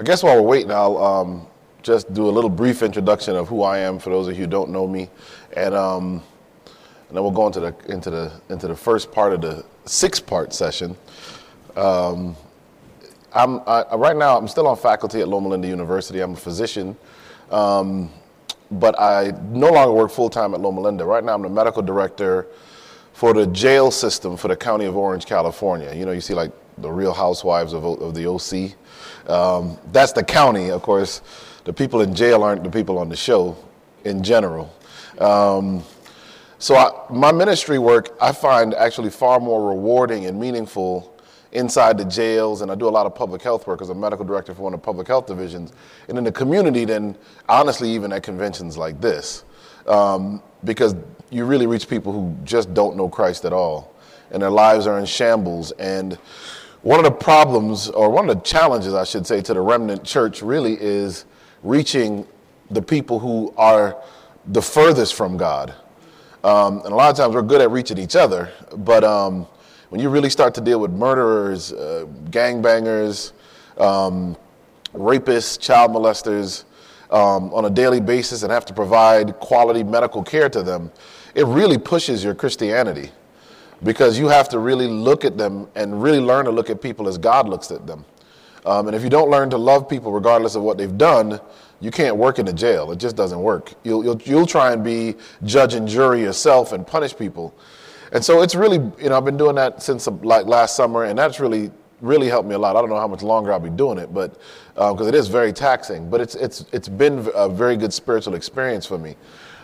I guess while we're waiting, I'll um, just do a little brief introduction of who I am for those of you who don't know me, and um, and then we'll go into the into the into the first part of the six-part session. Um, I'm I, right now. I'm still on faculty at Loma Linda University. I'm a physician, um, but I no longer work full time at Loma Linda. Right now, I'm the medical director for the jail system for the county of Orange, California. You know, you see like the Real Housewives of, of the OC. Um, that's the county, of course. The people in jail aren't the people on the show in general. Um, so I, my ministry work I find actually far more rewarding and meaningful inside the jails, and I do a lot of public health work as a medical director for one of the public health divisions, and in the community than honestly even at conventions like this, um, because you really reach people who just don't know Christ at all, and their lives are in shambles, and one of the problems, or one of the challenges, I should say, to the remnant church really is reaching the people who are the furthest from God. Um, and a lot of times we're good at reaching each other, but um, when you really start to deal with murderers, uh, gangbangers, um, rapists, child molesters um, on a daily basis and have to provide quality medical care to them, it really pushes your Christianity because you have to really look at them and really learn to look at people as God looks at them. Um, and if you don't learn to love people regardless of what they've done, you can't work in a jail. It just doesn't work. You'll, you'll, you'll try and be judge and jury yourself and punish people. And so it's really, you know, I've been doing that since uh, like last summer, and that's really, really helped me a lot. I don't know how much longer I'll be doing it, but because uh, it is very taxing, but it's, it's, it's been a very good spiritual experience for me.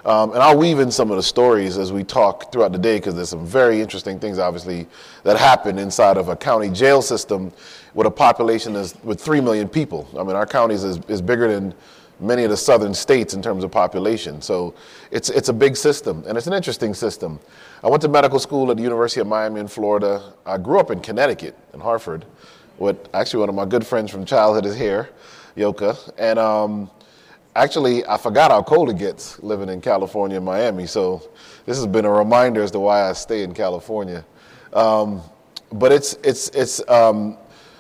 Um, and I'll weave in some of the stories as we talk throughout the day because there's some very interesting things, obviously, that happen inside of a county jail system with a population is, with 3 million people. I mean, our county is, is bigger than many of the southern states in terms of population. So it's, it's a big system, and it's an interesting system. I went to medical school at the University of Miami in Florida. I grew up in Connecticut, in Hartford, with actually one of my good friends from childhood is here, Yoka. And um, actually, I forgot how cold it gets living in California and Miami. So this has been a reminder as to why I stay in California. Um, but it's it's it's um,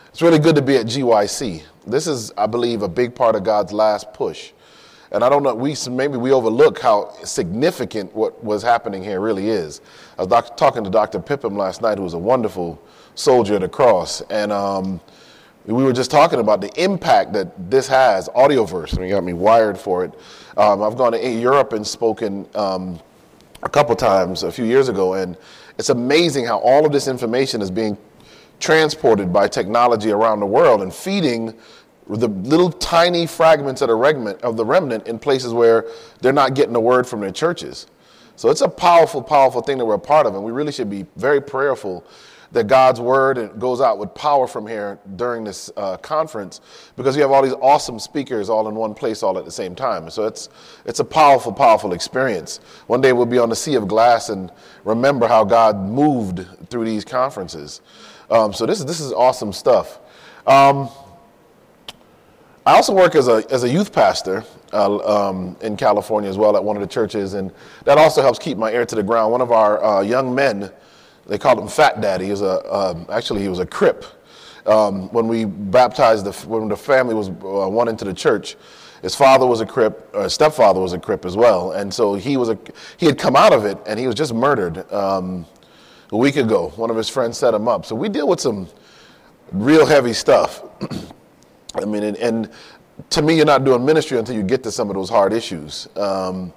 it's really good to be at GYC. This is, I believe, a big part of God's last push. And I don't know, we maybe we overlook how significant what was happening here really is. I was doc- talking to Dr. Pipim last night, who was a wonderful soldier of the cross, and um, we were just talking about the impact that this has, Audioverse, and you got me wired for it. Um, I've gone to Europe and spoken um, a couple times a few years ago, and it's amazing how all of this information is being transported by technology around the world and feeding the little tiny fragments of the remnant, of the remnant in places where they're not getting the word from their churches. So it's a powerful, powerful thing that we're a part of, and we really should be very prayerful that God's word goes out with power from here during this uh, conference because you have all these awesome speakers all in one place all at the same time. So it's, it's a powerful, powerful experience. One day we'll be on the sea of glass and remember how God moved through these conferences. Um, so this, this is awesome stuff. Um, I also work as a, as a youth pastor uh, um, in California as well at one of the churches, and that also helps keep my ear to the ground. One of our uh, young men, they called him Fat Daddy. He was a, um, actually, he was a Crip. Um, when we baptized, the, when the family was uh, one into the church, his father was a Crip, uh, stepfather was a Crip as well, and so he was a, he had come out of it, and he was just murdered um, a week ago. One of his friends set him up. So we deal with some real heavy stuff. I mean, and, and, to me, you're not doing ministry until you get to some of those hard issues. Um,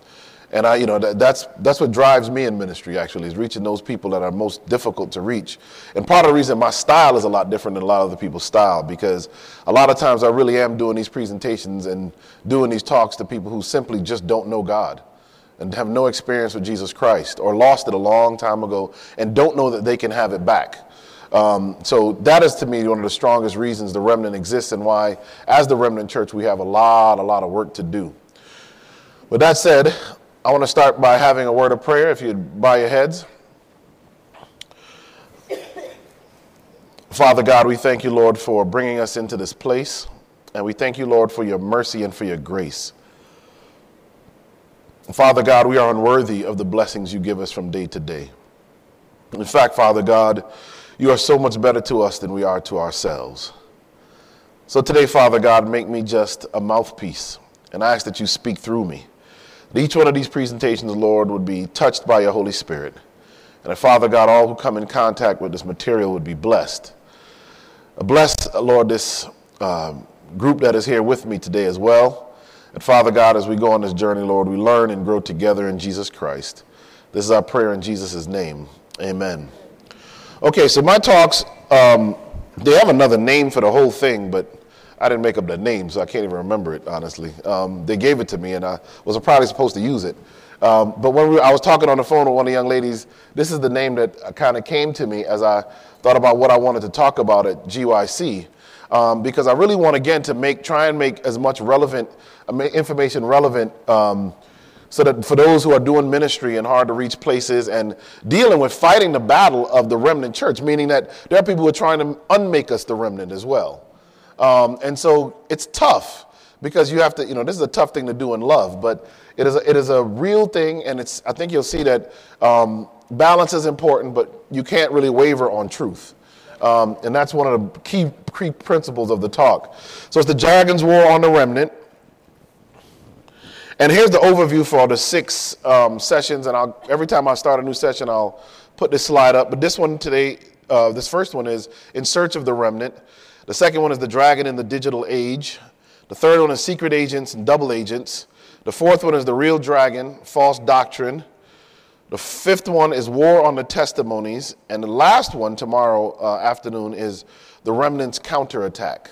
and I, you know, that, that's that's what drives me in ministry. Actually, is reaching those people that are most difficult to reach. And part of the reason my style is a lot different than a lot of other people's style because a lot of times I really am doing these presentations and doing these talks to people who simply just don't know God and have no experience with Jesus Christ or lost it a long time ago and don't know that they can have it back. Um, so that is to me one of the strongest reasons the remnant exists and why, as the remnant church, we have a lot, a lot of work to do. With that said, I want to start by having a word of prayer. If you'd bow your heads. Father God, we thank you, Lord, for bringing us into this place. And we thank you, Lord, for your mercy and for your grace. Father God, we are unworthy of the blessings you give us from day to day. In fact, Father God, you are so much better to us than we are to ourselves. So today, Father God, make me just a mouthpiece, and I ask that you speak through me. Each one of these presentations, Lord, would be touched by your Holy Spirit. And that, Father God, all who come in contact with this material would be blessed. Bless, Lord, this uh, group that is here with me today as well. And Father God, as we go on this journey, Lord, we learn and grow together in Jesus Christ. This is our prayer in Jesus' name. Amen. Okay, so my talks, um, they have another name for the whole thing, but I didn't make up the name, so I can't even remember it, honestly. Um, they gave it to me, and I was probably supposed to use it. Um, but when we, I was talking on the phone with one of the young ladies, this is the name that kind of came to me as I thought about what I wanted to talk about at GYC. Um, because I really want, again, to make try and make as much relevant information relevant um, so that for those who are doing ministry in hard to reach places and dealing with fighting the battle of the remnant church, meaning that there are people who are trying to unmake us the remnant as well. Um, and so it's tough because you have to, you know, this is a tough thing to do in love, but it is a, it is a real thing. And it's, I think you'll see that um, balance is important, but you can't really waver on truth. Um, and that's one of the key, key principles of the talk. So it's the Dragon's War on the Remnant. And here's the overview for all the six um, sessions. And I'll, every time I start a new session, I'll put this slide up. But this one today, uh, this first one is In Search of the Remnant. The second one is the dragon in the digital age. The third one is secret agents and double agents. The fourth one is the real dragon, false doctrine. The fifth one is war on the testimonies. And the last one tomorrow uh, afternoon is the remnant's counterattack.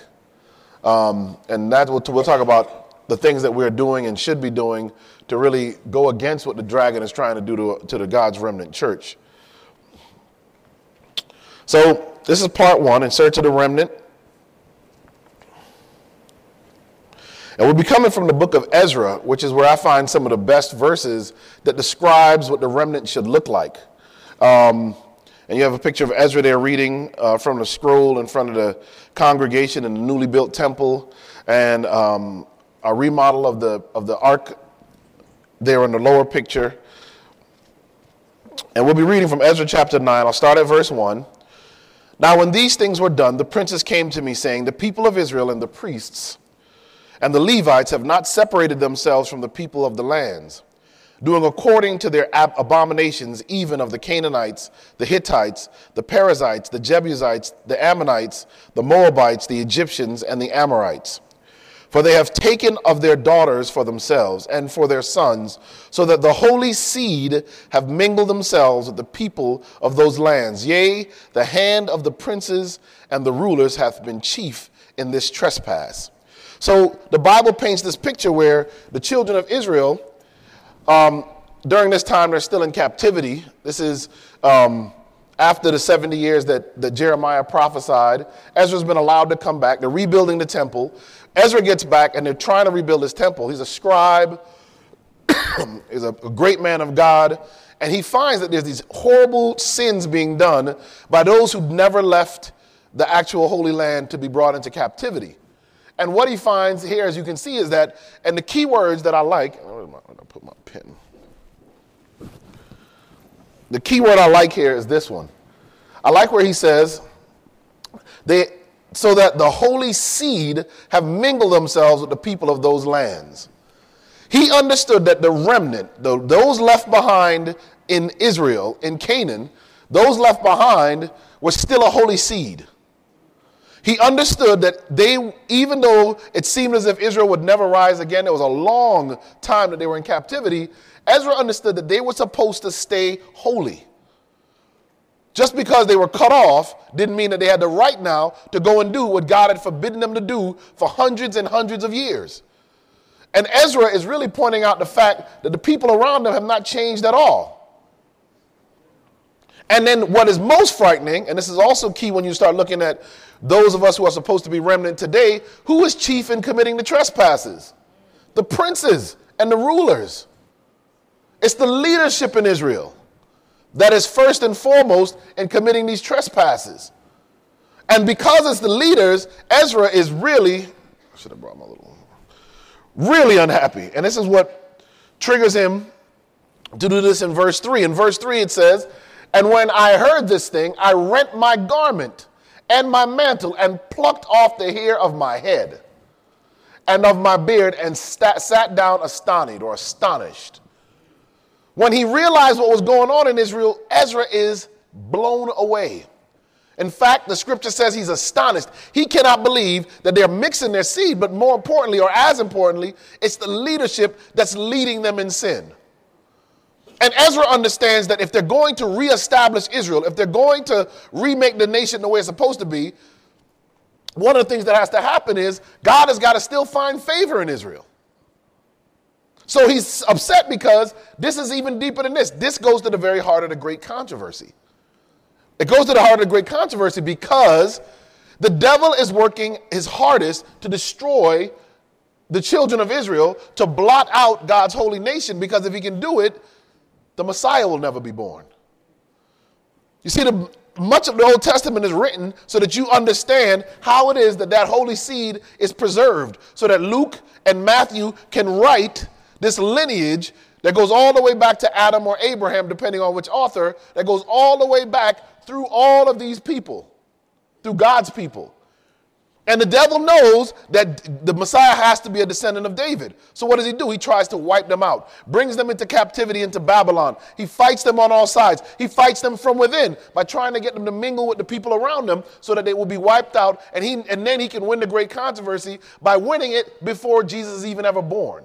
Um, and that we'll, we'll talk about the things that we're doing and should be doing to really go against what the dragon is trying to do to, to the God's remnant church. So, this is part one in search of the remnant. And we'll be coming from the book of Ezra, which is where I find some of the best verses that describes what the remnant should look like. Um, and you have a picture of Ezra there reading uh, from the scroll in front of the congregation in the newly built temple, and um, a remodel of the of the ark there in the lower picture. And we'll be reading from Ezra chapter 9. I'll start at verse 1. Now, when these things were done, the princes came to me, saying, The people of Israel and the priests and the Levites have not separated themselves from the people of the lands, doing according to their ab- abominations, even of the Canaanites, the Hittites, the Perizzites, the Jebusites, the Ammonites, the Moabites, the Egyptians, and the Amorites. For they have taken of their daughters for themselves and for their sons, so that the holy seed have mingled themselves with the people of those lands. Yea, the hand of the princes and the rulers hath been chief in this trespass. So the Bible paints this picture where the children of Israel, um, during this time, they're still in captivity. This is um, after the 70 years that, that Jeremiah prophesied. Ezra's been allowed to come back. They're rebuilding the temple. Ezra gets back and they're trying to rebuild his temple. He's a scribe, he's a, a great man of God. And he finds that there's these horrible sins being done by those who never left the actual Holy Land to be brought into captivity. And what he finds here, as you can see, is that, and the key words that I like, where am I put my pen? The key word I like here is this one. I like where he says, they, so that the holy seed have mingled themselves with the people of those lands. He understood that the remnant, the, those left behind in Israel, in Canaan, those left behind were still a holy seed. He understood that they, even though it seemed as if Israel would never rise again, it was a long time that they were in captivity. Ezra understood that they were supposed to stay holy. Just because they were cut off didn't mean that they had the right now to go and do what God had forbidden them to do for hundreds and hundreds of years. And Ezra is really pointing out the fact that the people around them have not changed at all. And then what is most frightening, and this is also key when you start looking at those of us who are supposed to be remnant today, who is chief in committing the trespasses? The princes and the rulers. It's the leadership in Israel that is first and foremost in committing these trespasses. And because it's the leaders, Ezra is really, I should have brought my little, really unhappy. And this is what triggers him to do this in verse 3. In verse 3, it says, and when I heard this thing, I rent my garment and my mantle and plucked off the hair of my head and of my beard and sat, sat down astonished or astonished. When he realized what was going on in Israel, Ezra is blown away. In fact, the scripture says he's astonished. He cannot believe that they're mixing their seed, but more importantly, or as importantly, it's the leadership that's leading them in sin. And Ezra understands that if they're going to reestablish Israel, if they're going to remake the nation the way it's supposed to be, one of the things that has to happen is God has got to still find favor in Israel. So he's upset because this is even deeper than this. This goes to the very heart of the great controversy. It goes to the heart of the great controversy because the devil is working his hardest to destroy the children of Israel, to blot out God's holy nation, because if he can do it, the Messiah will never be born. You see, the, much of the Old Testament is written so that you understand how it is that that holy seed is preserved, so that Luke and Matthew can write this lineage that goes all the way back to Adam or Abraham, depending on which author, that goes all the way back through all of these people, through God's people. And the devil knows that the Messiah has to be a descendant of David. So what does he do? He tries to wipe them out, brings them into captivity into Babylon. He fights them on all sides. He fights them from within by trying to get them to mingle with the people around them so that they will be wiped out. And, he, and then he can win the great controversy by winning it before Jesus is even ever born.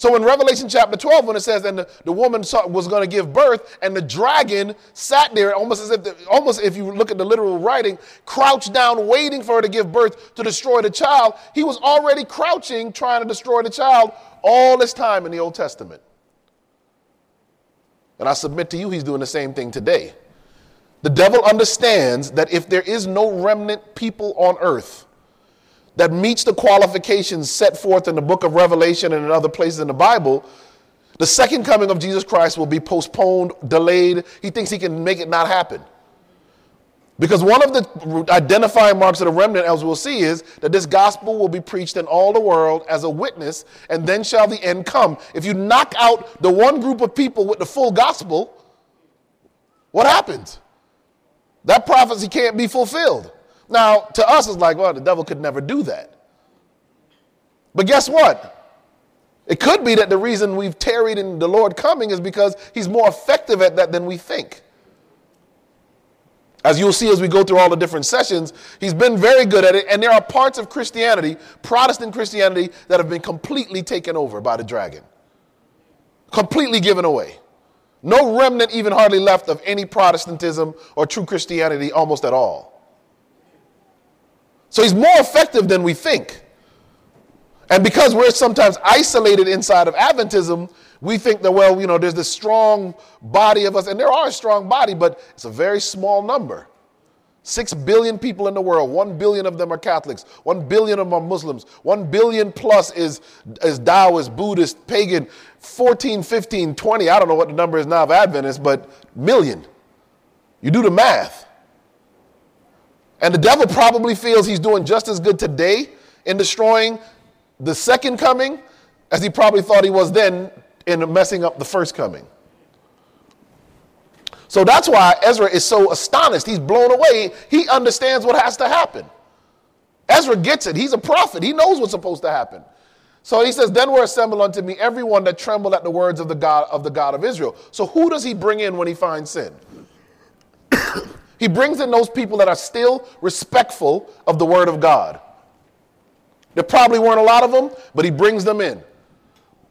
So in Revelation chapter 12, when it says, and the, the woman saw, was going to give birth, and the dragon sat there almost as if, the, almost if you look at the literal writing, crouched down, waiting for her to give birth to destroy the child. He was already crouching, trying to destroy the child all this time in the Old Testament. And I submit to you, he's doing the same thing today. The devil understands that if there is no remnant people on earth, that meets the qualifications set forth in the book of Revelation and in other places in the Bible, the second coming of Jesus Christ will be postponed, delayed. He thinks he can make it not happen. Because one of the identifying marks of the remnant, as we'll see, is that this gospel will be preached in all the world as a witness, and then shall the end come. If you knock out the one group of people with the full gospel, what happens? That prophecy can't be fulfilled. Now, to us, it's like, well, the devil could never do that. But guess what? It could be that the reason we've tarried in the Lord coming is because he's more effective at that than we think. As you'll see as we go through all the different sessions, he's been very good at it. And there are parts of Christianity, Protestant Christianity, that have been completely taken over by the dragon, completely given away. No remnant even hardly left of any Protestantism or true Christianity almost at all. So he's more effective than we think. And because we're sometimes isolated inside of Adventism, we think that, well, you know, there's this strong body of us, and there are a strong body, but it's a very small number. Six billion people in the world, one billion of them are Catholics, one billion of them are Muslims, one billion plus is, is Taoist, Buddhist, pagan, 14, 15, 20, I don't know what the number is now of Adventists, but million. You do the math. And the devil probably feels he's doing just as good today in destroying the second coming as he probably thought he was then in messing up the first coming. So that's why Ezra is so astonished. He's blown away. He understands what has to happen. Ezra gets it. He's a prophet. He knows what's supposed to happen. So he says, Then were assembled unto me everyone that trembled at the words of the God of the God of Israel. So who does he bring in when he finds sin? He brings in those people that are still respectful of the word of God. There probably weren't a lot of them, but he brings them in.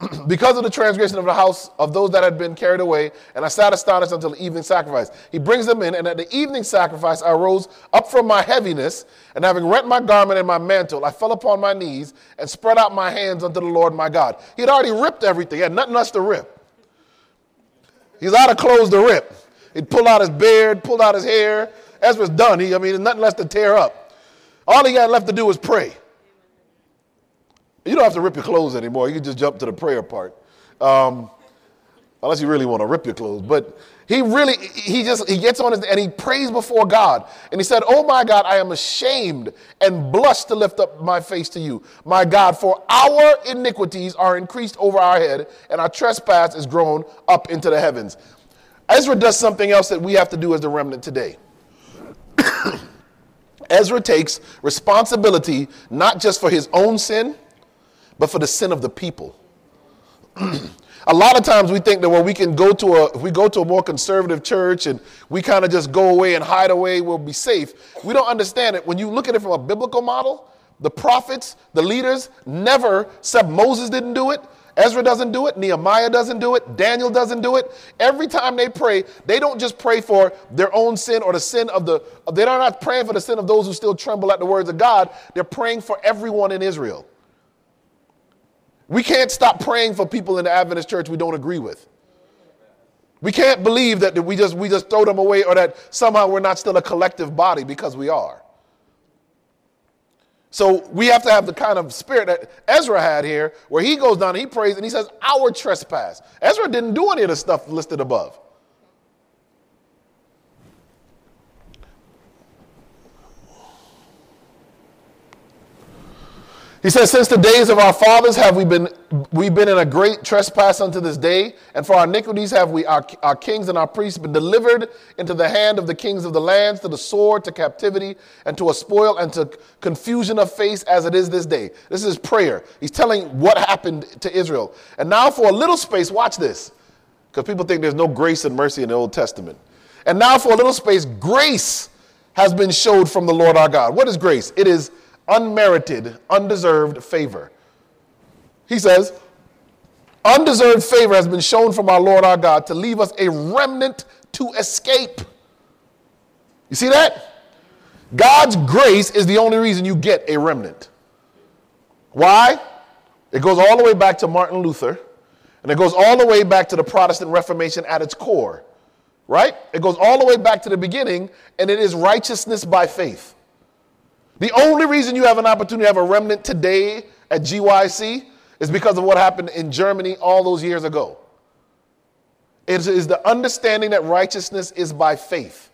because of the transgression of the house of those that had been carried away, and I sat astonished until the evening sacrifice. He brings them in, and at the evening sacrifice I rose up from my heaviness, and having rent my garment and my mantle, I fell upon my knees and spread out my hands unto the Lord my God. He had already ripped everything, he had nothing else to rip. He's out of clothes to rip. He'd pull out his beard, pull out his hair. Ezra's done. He, I mean, there's nothing left to tear up. All he got left to do was pray. You don't have to rip your clothes anymore. You can just jump to the prayer part. Um, unless you really want to rip your clothes. But he really, he just, he gets on his, and he prays before God. And he said, Oh my God, I am ashamed and blush to lift up my face to you. My God, for our iniquities are increased over our head, and our trespass is grown up into the heavens. Ezra does something else that we have to do as the remnant today. Ezra takes responsibility not just for his own sin, but for the sin of the people. a lot of times we think that when we can go to a if we go to a more conservative church and we kind of just go away and hide away we'll be safe we don't understand it when you look at it from a biblical model the prophets the leaders never said moses didn't do it ezra doesn't do it. Nehemiah doesn't do it. Daniel doesn't do it. Every time they pray they don't just pray for their own sin or the sin of the they're not praying for the sin of those who still tremble at the words of god. They're praying for everyone in israel. We can't stop praying for people in the Adventist church we don't agree with. We can't believe that we just, we just throw them away or that somehow we're not still a collective body because we are. So we have to have the kind of spirit that Ezra had here, where he goes down and he prays and he says, Our trespass. Ezra didn't do any of the stuff listed above. He says, Since the days of our fathers have we been we've been in a great trespass unto this day, and for our iniquities have we our, our kings and our priests been delivered into the hand of the kings of the lands, to the sword, to captivity, and to a spoil, and to confusion of face as it is this day. This is prayer. He's telling what happened to Israel. And now for a little space, watch this. Because people think there's no grace and mercy in the Old Testament. And now for a little space, grace has been showed from the Lord our God. What is grace? It is unmerited, undeserved favor. He says, undeserved favor has been shown from our Lord our God to leave us a remnant to escape. You see that? God's grace is the only reason you get a remnant. Why? It goes all the way back to Martin Luther, and it goes all the way back to the Protestant Reformation at its core, right? It goes all the way back to the beginning, and it is righteousness by faith. The only reason you have an opportunity to have a remnant today at GYC is because of what happened in Germany all those years ago. It is the understanding that righteousness is by faith.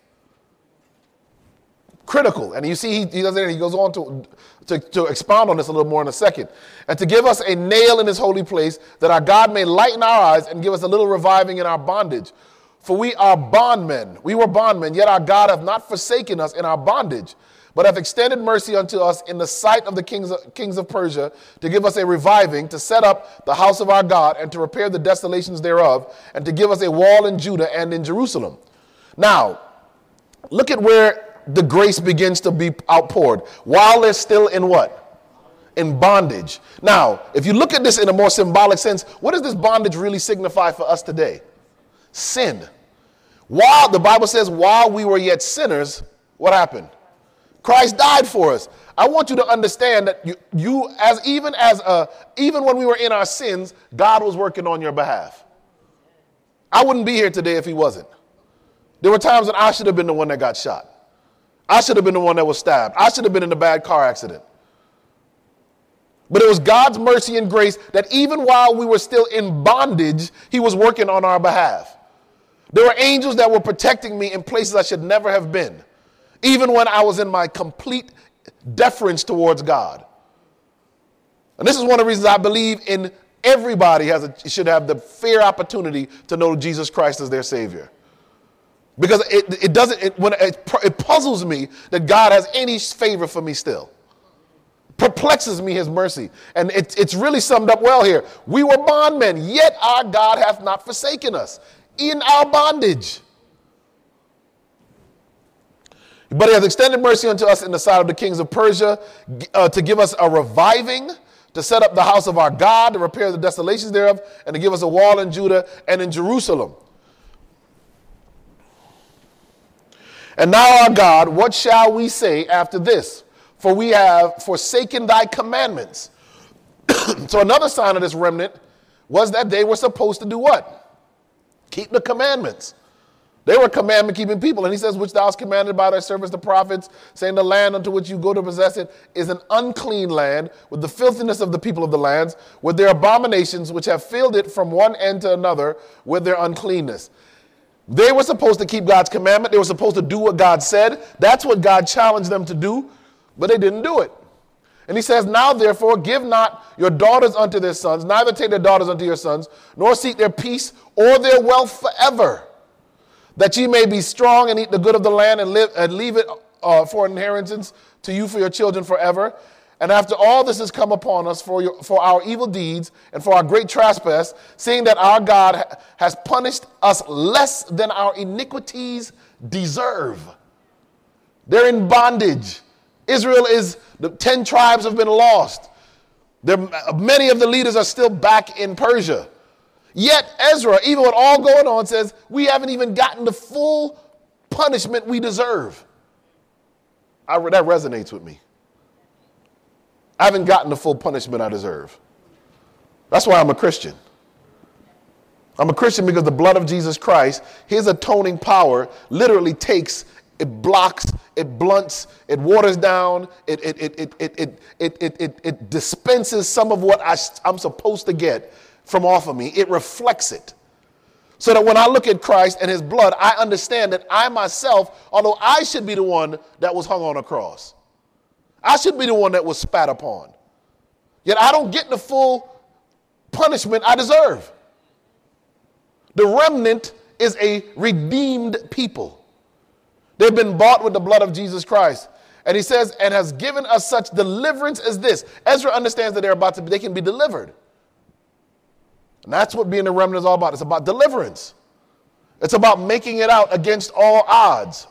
Critical. And you see, he, he does it, he goes on to, to, to expound on this a little more in a second. And to give us a nail in his holy place, that our God may lighten our eyes and give us a little reviving in our bondage. For we are bondmen. We were bondmen, yet our God hath not forsaken us in our bondage but have extended mercy unto us in the sight of the kings of, kings of Persia to give us a reviving, to set up the house of our God, and to repair the desolations thereof, and to give us a wall in Judah and in Jerusalem. Now, look at where the grace begins to be outpoured. While they're still in what? In bondage. Now, if you look at this in a more symbolic sense, what does this bondage really signify for us today? Sin. While the Bible says, while we were yet sinners, what happened? Christ died for us. I want you to understand that you, you as even as a, even when we were in our sins, God was working on your behalf. I wouldn't be here today if he wasn't. There were times that I should have been the one that got shot. I should have been the one that was stabbed. I should have been in a bad car accident. But it was God's mercy and grace that even while we were still in bondage, he was working on our behalf. There were angels that were protecting me in places I should never have been even when I was in my complete deference towards God. And this is one of the reasons I believe in everybody has a, should have the fair opportunity to know Jesus Christ as their Savior. Because it, it doesn't, it, when it, it puzzles me that God has any favor for me still. Perplexes me his mercy. And it, it's really summed up well here. We were bondmen, yet our God hath not forsaken us in our bondage. But he has extended mercy unto us in the sight of the kings of Persia uh, to give us a reviving, to set up the house of our God, to repair the desolations thereof, and to give us a wall in Judah and in Jerusalem. And now, our God, what shall we say after this? For we have forsaken thy commandments. so, another sign of this remnant was that they were supposed to do what? Keep the commandments. They were commandment keeping people. And he says, Which thou hast commanded by thy servants the prophets, saying, The land unto which you go to possess it is an unclean land, with the filthiness of the people of the lands, with their abominations, which have filled it from one end to another with their uncleanness. They were supposed to keep God's commandment. They were supposed to do what God said. That's what God challenged them to do, but they didn't do it. And he says, Now therefore, give not your daughters unto their sons, neither take their daughters unto your sons, nor seek their peace or their wealth forever that ye may be strong and eat the good of the land and live and leave it uh, for inheritance to you for your children forever. And after all this has come upon us for, your, for our evil deeds and for our great trespass, seeing that our God ha- has punished us less than our iniquities deserve. They're in bondage. Israel is, the 10 tribes have been lost. There, many of the leaders are still back in Persia. Yet Ezra, even with all going on, says, We haven't even gotten the full punishment we deserve. I, that resonates with me. I haven't gotten the full punishment I deserve. That's why I'm a Christian. I'm a Christian because the blood of Jesus Christ, his atoning power, literally takes, it blocks, it blunts, it waters down, it, it, it, it, it, it, it, it, it, dispenses some of what I, I'm supposed to get from off of me. It reflects it. So that when I look at Christ and his blood, I understand that I myself, although I should be the one that was hung on a cross, I should be the one that was spat upon. Yet I don't get the full punishment I deserve. The remnant is a redeemed people. They've been bought with the blood of Jesus Christ. And he says, and has given us such deliverance as this. Ezra understands that they're about to, be, they can be delivered. And that's what being a remnant is all about. It's about deliverance. It's about making it out against all odds.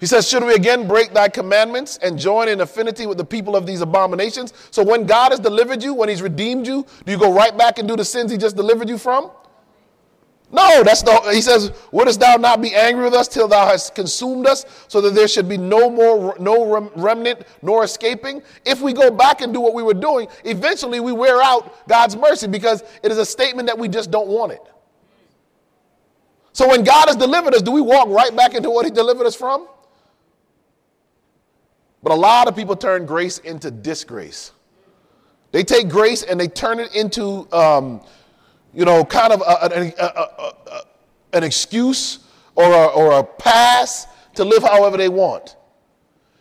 He says, Should we again break thy commandments and join in affinity with the people of these abominations? So when God has delivered you, when he's redeemed you, do you go right back and do the sins he just delivered you from? No, that's the, he says, wouldst thou not be angry with us till thou hast consumed us, so that there should be no more, no remnant nor escaping? If we go back and do what we were doing, eventually we wear out God's mercy because it is a statement that we just don't want it. So when God has delivered us, do we walk right back into what he delivered us from? But a lot of people turn grace into disgrace. They take grace and they turn it into, um, you know, kind of a, a, a, an excuse or a, or a pass to live however they want.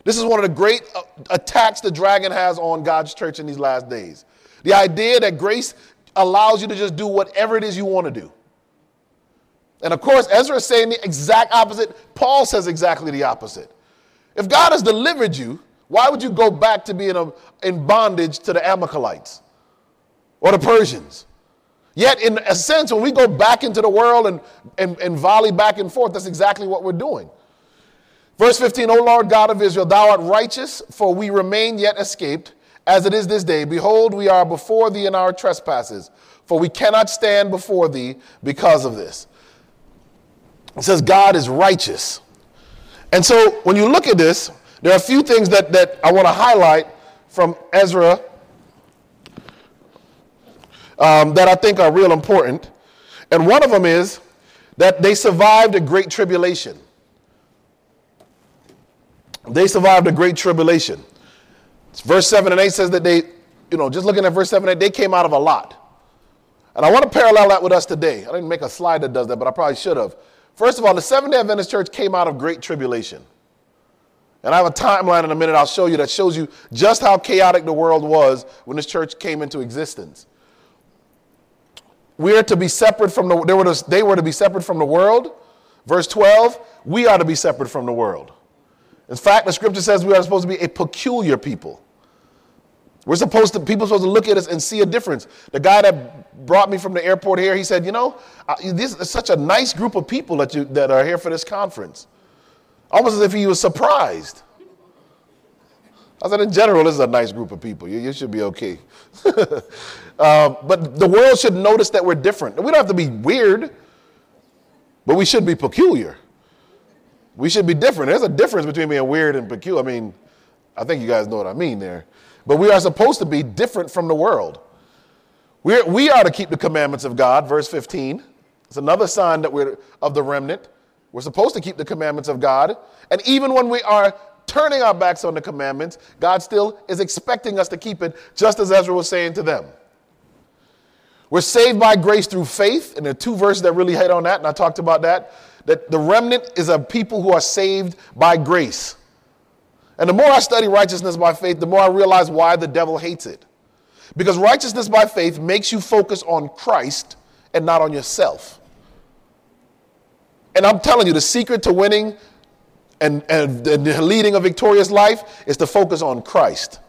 This is one of the great uh, attacks the dragon has on God's church in these last days. The idea that grace allows you to just do whatever it is you want to do. And of course, Ezra is saying the exact opposite. Paul says exactly the opposite. If God has delivered you, why would you go back to being a, in bondage to the Amalekites or the Persians? Yet, in a sense, when we go back into the world and, and, and volley back and forth, that's exactly what we're doing. Verse 15, O Lord God of Israel, thou art righteous, for we remain yet escaped, as it is this day. Behold, we are before thee in our trespasses, for we cannot stand before thee because of this. It says God is righteous. And so when you look at this, there are a few things that, that I want to highlight from Ezra um, that I think are real important. And one of them is that they survived a great tribulation. They survived a great tribulation. Verse 7 and 8 says that they, you know, just looking at verse 7 and 8, they came out of a lot. And I want to parallel that with us today. I didn't make a slide that does that, but I probably should have. First of all, the Seventh day Adventist Church came out of great tribulation. And I have a timeline in a minute I'll show you that shows you just how chaotic the world was when this church came into existence. We are to be separate from the, they were to, they were to be separate from the world. Verse 12, we are to be separate from the world. In fact, the scripture says we are supposed to be a peculiar people. We're supposed to, people are supposed to look at us and see a difference. The guy that brought me from the airport here, he said, you know, this is such a nice group of people that, you, that are here for this conference. Almost as if he was surprised. I said, in general, this is a nice group of people. You, you should be okay. uh, but the world should notice that we're different. We don't have to be weird, but we should be peculiar. We should be different. There's a difference between being weird and peculiar. I mean, I think you guys know what I mean there. But we are supposed to be different from the world. We're, we are to keep the commandments of God, verse 15. It's another sign that we're of the remnant. We're supposed to keep the commandments of God. And even when we are turning our backs on the commandments, God still is expecting us to keep it, just as Ezra was saying to them. We're saved by grace through faith. And there are two verses that really hit on that, and I talked about that. That the remnant is a people who are saved by grace. And the more I study righteousness by faith, the more I realize why the devil hates it. Because righteousness by faith makes you focus on Christ and not on yourself. And I'm telling you, the secret to winning and, and, and leading a victorious life is to focus on Christ.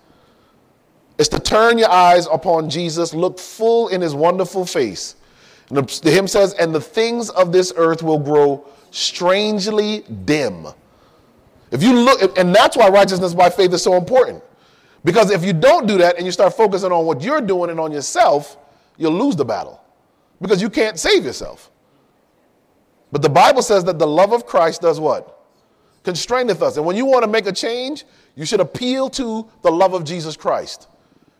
It's to turn your eyes upon Jesus, look full in his wonderful face. And the hymn says, and the things of this earth will grow strangely dim. If you look, and that's why righteousness by faith is so important. Because if you don't do that and you start focusing on what you're doing and on yourself, you'll lose the battle. Because you can't save yourself. But the Bible says that the love of Christ does what? Constraineth us. And when you want to make a change, you should appeal to the love of Jesus Christ.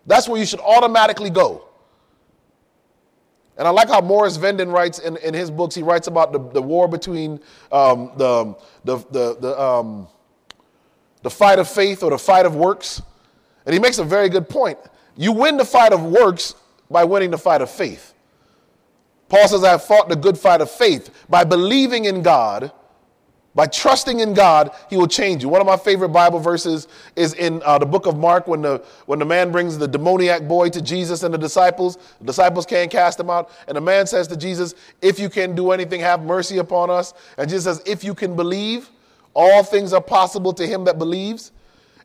That's where you should automatically go. And I like how Morris Venden writes in, in his books, he writes about the, the war between um, the, the, the, the, um, the fight of faith or the fight of works. And he makes a very good point. You win the fight of works by winning the fight of faith. Paul says, I have fought the good fight of faith by believing in God by trusting in God, He will change you. One of my favorite Bible verses is in uh, the book of Mark when the, when the man brings the demoniac boy to Jesus and the disciples. The disciples can't cast him out. And the man says to Jesus, If you can do anything, have mercy upon us. And Jesus says, If you can believe, all things are possible to him that believes.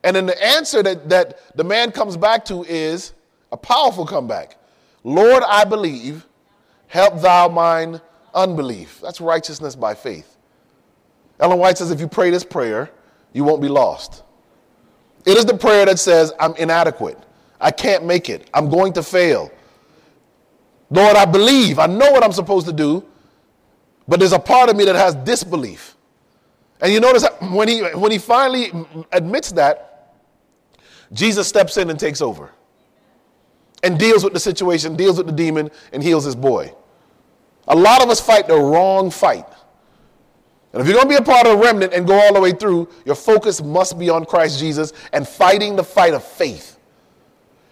And then the answer that, that the man comes back to is a powerful comeback Lord, I believe, help thou mine unbelief. That's righteousness by faith. Ellen White says if you pray this prayer, you won't be lost. It is the prayer that says, I'm inadequate. I can't make it. I'm going to fail. Lord, I believe. I know what I'm supposed to do, but there's a part of me that has disbelief. And you notice when he, when he finally admits that, Jesus steps in and takes over and deals with the situation, deals with the demon, and heals his boy. A lot of us fight the wrong fight. And if you're going to be a part of the remnant and go all the way through, your focus must be on Christ Jesus and fighting the fight of faith.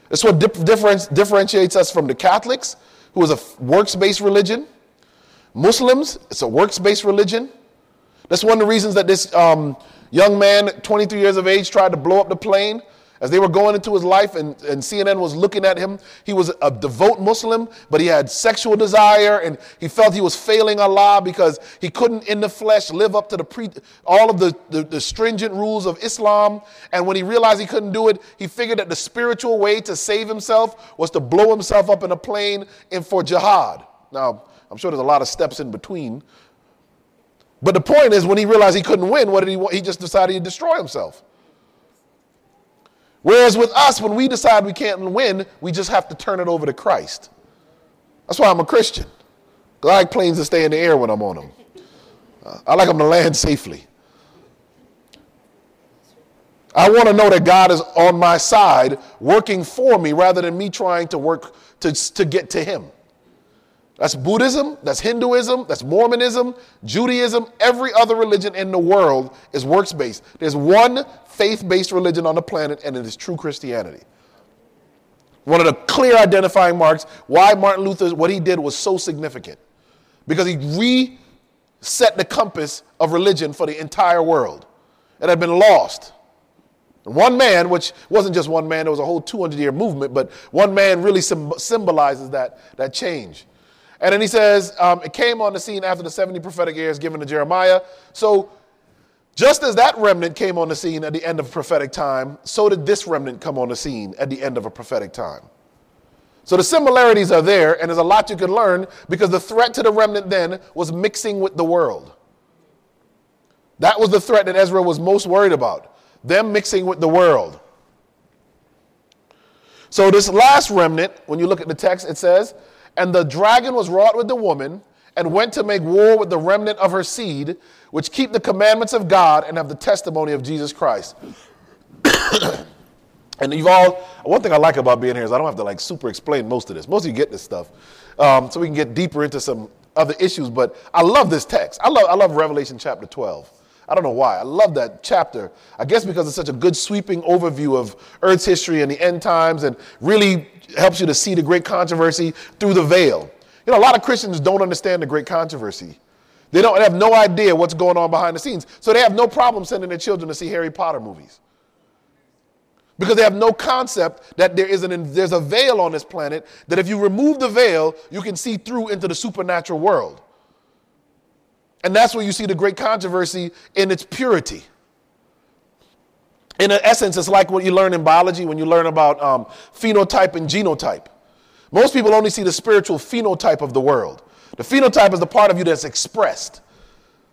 That's what difference differentiates us from the Catholics, who is a works based religion. Muslims, it's a works based religion. That's one of the reasons that this um, young man, 23 years of age, tried to blow up the plane as they were going into his life and, and CNN was looking at him, he was a devout Muslim, but he had sexual desire and he felt he was failing Allah because he couldn't in the flesh live up to the pre, all of the, the, the stringent rules of Islam. And when he realized he couldn't do it, he figured that the spiritual way to save himself was to blow himself up in a plane and for jihad. Now, I'm sure there's a lot of steps in between. But the point is, when he realized he couldn't win, what did he want? He just decided to destroy himself. Whereas with us, when we decide we can't win, we just have to turn it over to Christ. That's why I'm a Christian. I like planes to stay in the air when I'm on them. Uh, I like them to land safely. I want to know that God is on my side, working for me, rather than me trying to work to, to get to Him. That's Buddhism, that's Hinduism, that's Mormonism, Judaism, every other religion in the world is works based. There's one faith based religion on the planet, and it is true Christianity. One of the clear identifying marks why Martin Luther, what he did was so significant. Because he reset the compass of religion for the entire world. It had been lost. One man, which wasn't just one man, there was a whole 200 year movement, but one man really symbolizes that, that change. And then he says, um, it came on the scene after the 70 prophetic years given to Jeremiah. So, just as that remnant came on the scene at the end of a prophetic time, so did this remnant come on the scene at the end of a prophetic time. So the similarities are there, and there's a lot you can learn because the threat to the remnant then was mixing with the world. That was the threat that Ezra was most worried about them mixing with the world. So, this last remnant, when you look at the text, it says, and the dragon was wrought with the woman and went to make war with the remnant of her seed, which keep the commandments of God and have the testimony of Jesus Christ. and you've all, one thing I like about being here is I don't have to like super explain most of this. Most of you get this stuff. Um, so we can get deeper into some other issues, but I love this text. I love, I love Revelation chapter 12. I don't know why. I love that chapter. I guess because it's such a good sweeping overview of Earth's history and the end times and really helps you to see the great controversy through the veil. You know, a lot of Christians don't understand the great controversy. They don't have no idea what's going on behind the scenes. So they have no problem sending their children to see Harry Potter movies. Because they have no concept that there is an, there's a veil on this planet that if you remove the veil, you can see through into the supernatural world. And that's where you see the great controversy in its purity. in essence, it's like what you learn in biology when you learn about um, phenotype and genotype. Most people only see the spiritual phenotype of the world. The phenotype is the part of you that's expressed.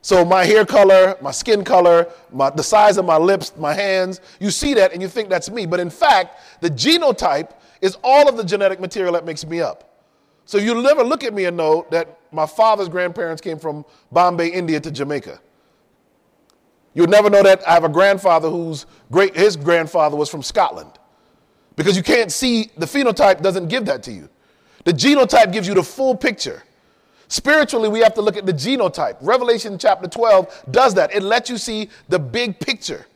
So my hair color, my skin color, my, the size of my lips, my hands, you see that and you think that's me. But in fact, the genotype is all of the genetic material that makes me up. So you'll never look at me and know that my father's grandparents came from Bombay, India to Jamaica. You'll never know that I have a grandfather whose great his grandfather was from Scotland. Because you can't see the phenotype doesn't give that to you. The genotype gives you the full picture. Spiritually, we have to look at the genotype. Revelation chapter 12 does that. It lets you see the big picture.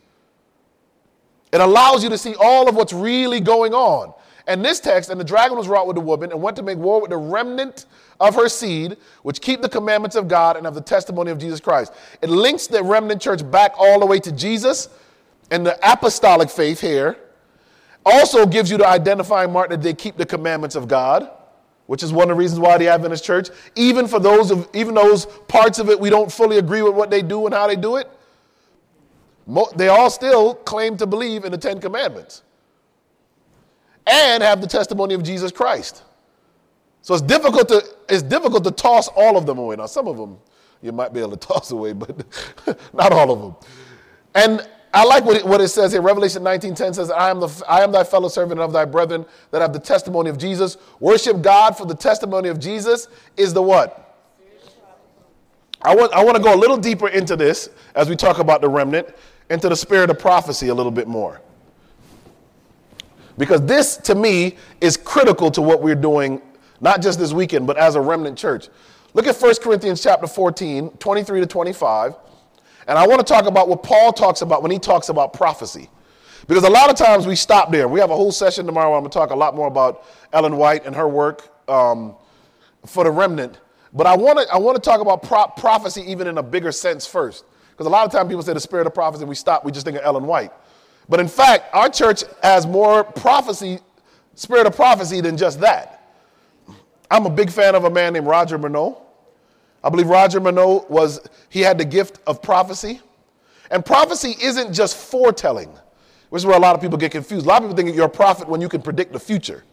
It allows you to see all of what's really going on. And this text, and the dragon was wrought with the woman and went to make war with the remnant of her seed, which keep the commandments of God and of the testimony of Jesus Christ. It links the remnant church back all the way to Jesus and the apostolic faith here. Also gives you the identifying mark that they keep the commandments of God, which is one of the reasons why the Adventist church, even for those of even those parts of it we don't fully agree with what they do and how they do it, they all still claim to believe in the Ten Commandments and have the testimony of Jesus Christ. So it's difficult to it's difficult to toss all of them away. Now some of them you might be able to toss away, but not all of them. And I like what it, what it says here. Revelation 19:10 says, I am, the, I am thy fellow servant of thy brethren that have the testimony of Jesus. Worship God for the testimony of Jesus is the what? I want, I want to go a little deeper into this as we talk about the remnant, into the spirit of prophecy a little bit more. Because this, to me, is critical to what we're doing, not just this weekend, but as a remnant church. Look at 1 Corinthians chapter 14, 23 to 25. And I want to talk about what Paul talks about when he talks about prophecy. Because a lot of times we stop there. We have a whole session tomorrow where I'm going to talk a lot more about Ellen White and her work um, for the remnant. But I want to I want to talk about pro- prophecy even in a bigger sense first. Because a lot of times people say the spirit of prophecy, and we stop, we just think of Ellen White. But in fact, our church has more prophecy, spirit of prophecy than just that. I'm a big fan of a man named Roger Morneau. I believe Roger Morneau was, he had the gift of prophecy. And prophecy isn't just foretelling, which is where a lot of people get confused. A lot of people think you're a prophet when you can predict the future.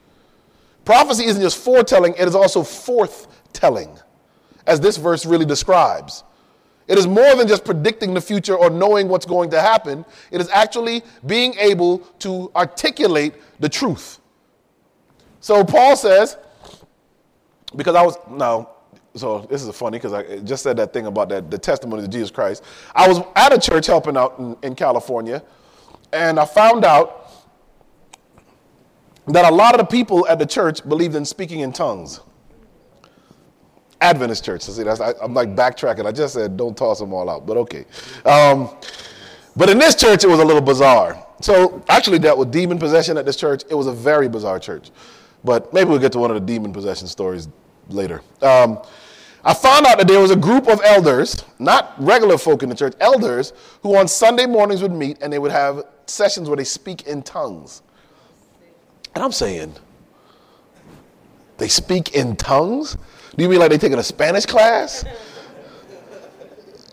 Prophecy isn't just foretelling, it is also forthtelling, as this verse really describes. It is more than just predicting the future or knowing what's going to happen. It is actually being able to articulate the truth. So Paul says, because I was, no, so this is funny because I just said that thing about that, the testimony of Jesus Christ. I was at a church helping out in, in California, and I found out that a lot of the people at the church believed in speaking in tongues. Adventist church. So see, that's, I, am like backtracking. I just said don't toss them all out, but okay. Um, but in this church, it was a little bizarre. So actually dealt with demon possession at this church. It was a very bizarre church. But maybe we'll get to one of the demon possession stories later. Um, I found out that there was a group of elders, not regular folk in the church, elders, who on Sunday mornings would meet and they would have sessions where they speak in tongues. And I'm saying, they speak in tongues? Do you mean like they're taking a Spanish class?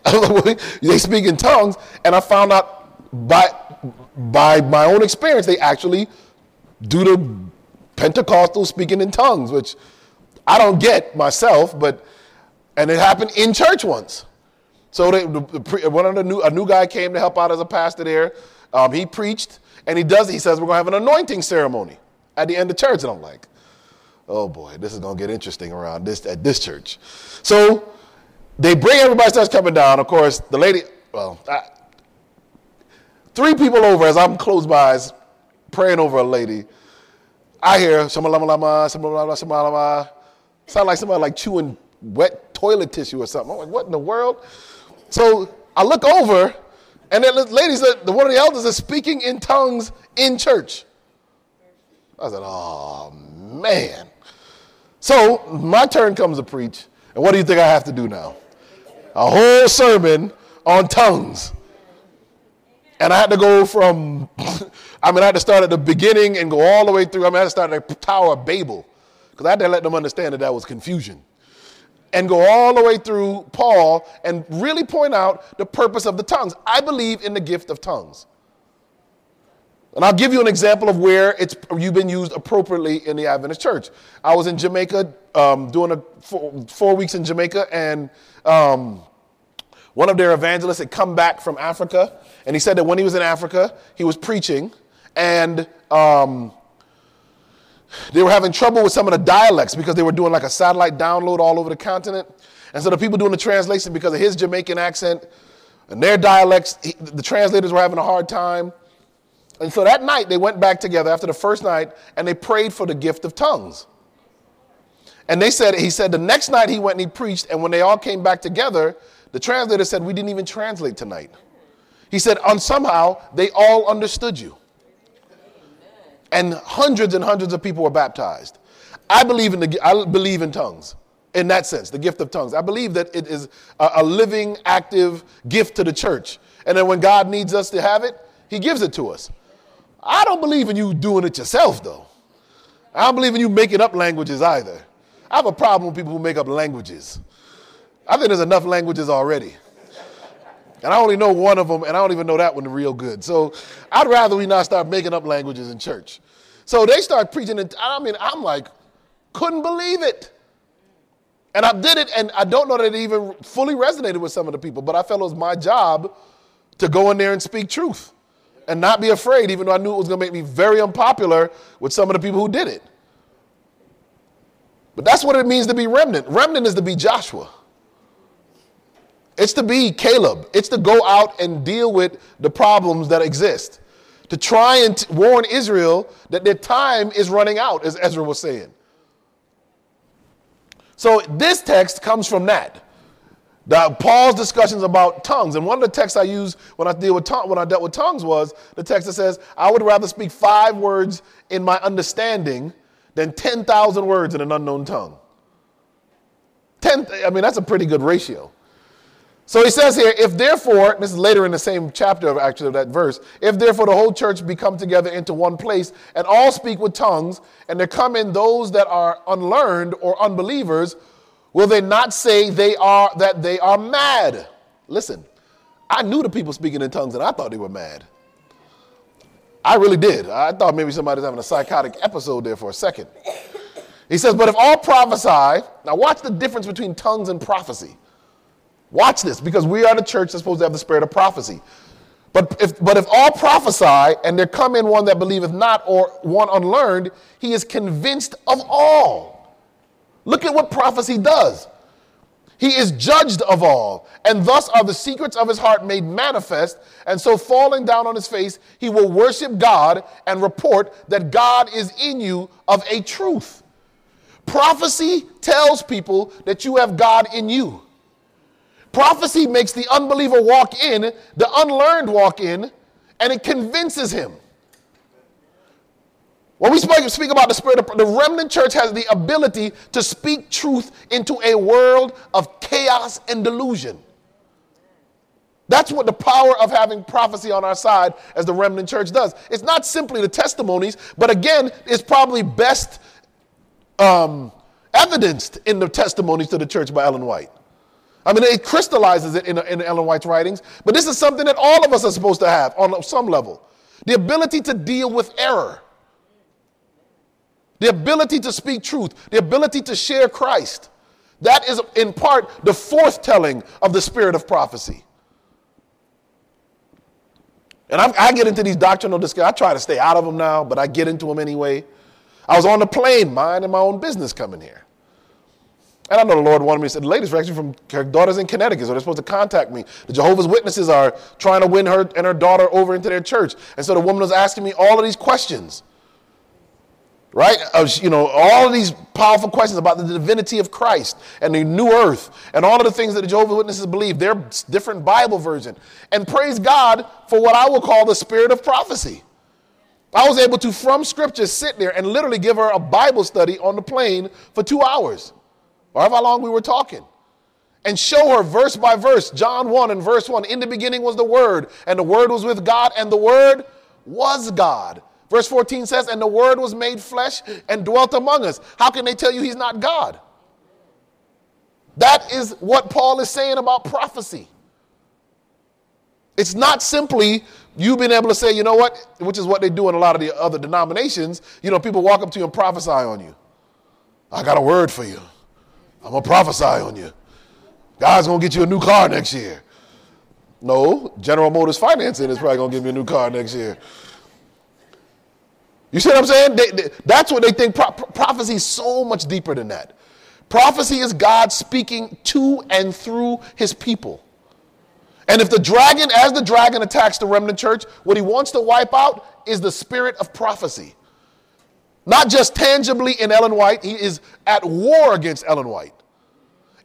they speak in tongues, and I found out by by my own experience they actually do the Pentecostal speaking in tongues, which I don't get myself, but and it happened in church once. So they, the, one of the new a new guy came to help out as a pastor there. Um, he preached, and he does. He says we're gonna have an anointing ceremony at the end of church, and I'm like, oh boy, this is going to get interesting around this at this church. So they bring everybody starts coming down. Of course, the lady, well, I, three people over as I'm close by eyes praying over a lady. I hear shamalama lama, shamalama shamalama. Sound like somebody like chewing wet toilet tissue or something. I'm like, what in the world? So I look over, and the ladies, the one of the elders is speaking in tongues in church. I said, oh man. So my turn comes to preach, and what do you think I have to do now? A whole sermon on tongues. And I had to go from, I mean, I had to start at the beginning and go all the way through. I mean, I had to start at the Tower of Babel, because I had to let them understand that that was confusion. And go all the way through Paul and really point out the purpose of the tongues. I believe in the gift of tongues. And I'll give you an example of where it's you've been used appropriately in the Adventist church. I was in Jamaica um, doing a four, four, weeks in Jamaica, and um, one of their evangelists had come back from Africa, and he said that when he was in Africa, he was preaching, and um, they were having trouble with some of the dialects because they were doing like a satellite download all over the continent. And so the people doing the translation, because of his Jamaican accent and their dialects, he, the translators were having a hard time. And so that night they went back together after the first night and they prayed for the gift of tongues. And they said, he said the next night he went and he preached, and when they all came back together, the translator said, We didn't even translate tonight. He said, On somehow they all understood you. And hundreds and hundreds of people were baptized. I believe in the I believe in tongues in that sense, the gift of tongues. I believe that it is a, a, living, active gift to the church. And then when God needs us to have it, He gives it to us. I don't believe in you doing it yourself, though. I don't believe in you making up languages either. I have a problem with people who make up languages. I think there's enough languages already. And I only know one of them, and I don't even know that one real good. So I'd rather we not start making up languages in church. So they start preaching, and I mean, I'm like, couldn't believe it. And I did it, and I don't know that it even fully resonated with some of the people, but I felt it was my job to go in there and speak truth and not be afraid, even though I knew it was going to make me very unpopular with some of the people who did it. But that's what it means to be remnant. Remnant is to be Joshua. It's to be Caleb. It's to go out and deal with the problems that exist. To try and t- warn Israel that their time is running out, as Ezra was saying. So this text comes from that. Paul's discussions about tongues, and one of the texts I use when I deal with tongue, when I dealt with tongues was the text that says, "I would rather speak five words in my understanding than ten thousand words in an unknown tongue." Ten, I mean, that's a pretty good ratio. So he says here, if therefore, this is later in the same chapter of actually of that verse, if therefore the whole church be come together into one place and all speak with tongues, and there come in those that are unlearned or unbelievers, will they not say they are that they are mad? Listen, I knew the people speaking in tongues and I thought they were mad. I really did. I thought maybe somebody's having a psychotic episode there for a second. He says, but if all prophesy, now watch the difference between tongues and prophecy. Watch this, because we are the church that's supposed to have the spirit of prophecy. But if, but if all prophesy, and there come in one that believeth not, or one unlearned, he is convinced of all. Look at what prophecy does. He is judged of all, and thus are the secrets of his heart made manifest. And so, falling down on his face, he will worship God and report that God is in you of a truth. Prophecy tells people that you have God in you. Prophecy makes the unbeliever walk in, the unlearned walk in, and it convinces him. When we speak about the spirit of the remnant church has the ability to speak truth into a world of chaos and delusion. That's what the power of having prophecy on our side as the remnant church does. It's not simply the testimonies, but again, it's probably best um, evidenced in the testimonies to the church by Ellen White. I mean, it crystallizes it in, in Ellen White's writings, but this is something that all of us are supposed to have on some level the ability to deal with error, the ability to speak truth, the ability to share Christ. That is, in part, the forthtelling of the spirit of prophecy. And I, I get into these doctrinal discussions. I try to stay out of them now, but I get into them anyway. I was on the plane, minding my own business coming here. And I know the Lord wanted me to say, the ladies are actually from her daughter's in Connecticut, so they're supposed to contact me. The Jehovah's Witnesses are trying to win her and her daughter over into their church. And so the woman was asking me all of these questions. Right? you know, all of these powerful questions about the divinity of Christ and the new earth and all of the things that the Jehovah's Witnesses believe, their different Bible version. And praise God for what I will call the spirit of prophecy. I was able to, from scripture, sit there and literally give her a Bible study on the plane for two hours or however long we were talking, and show her verse by verse, John 1 and verse 1. In the beginning was the Word, and the Word was with God, and the Word was God. Verse 14 says, And the Word was made flesh and dwelt among us. How can they tell you He's not God? That is what Paul is saying about prophecy. It's not simply you being able to say, you know what, which is what they do in a lot of the other denominations. You know, people walk up to you and prophesy on you. I got a word for you. I'm gonna prophesy on you. God's gonna get you a new car next year. No, General Motors Financing is probably gonna give me a new car next year. You see what I'm saying? They, they, that's what they think. Pro- prophecy is so much deeper than that. Prophecy is God speaking to and through his people. And if the dragon, as the dragon attacks the remnant church, what he wants to wipe out is the spirit of prophecy. Not just tangibly in Ellen White, he is at war against Ellen White.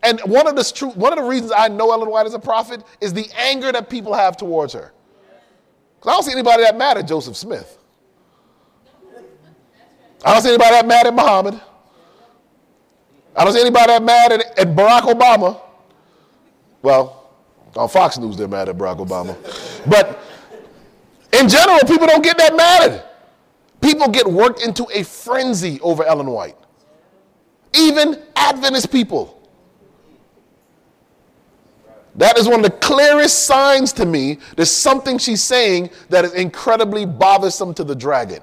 And one of the one of the reasons I know Ellen White is a prophet is the anger that people have towards her. Because I don't see anybody that mad at Joseph Smith. I don't see anybody that mad at Muhammad. I don't see anybody that mad at, at Barack Obama. Well, on Fox News, they're mad at Barack Obama. But in general, people don't get that mad. People get worked into a frenzy over Ellen White. Even Adventist people. That is one of the clearest signs to me. There's something she's saying that is incredibly bothersome to the dragon.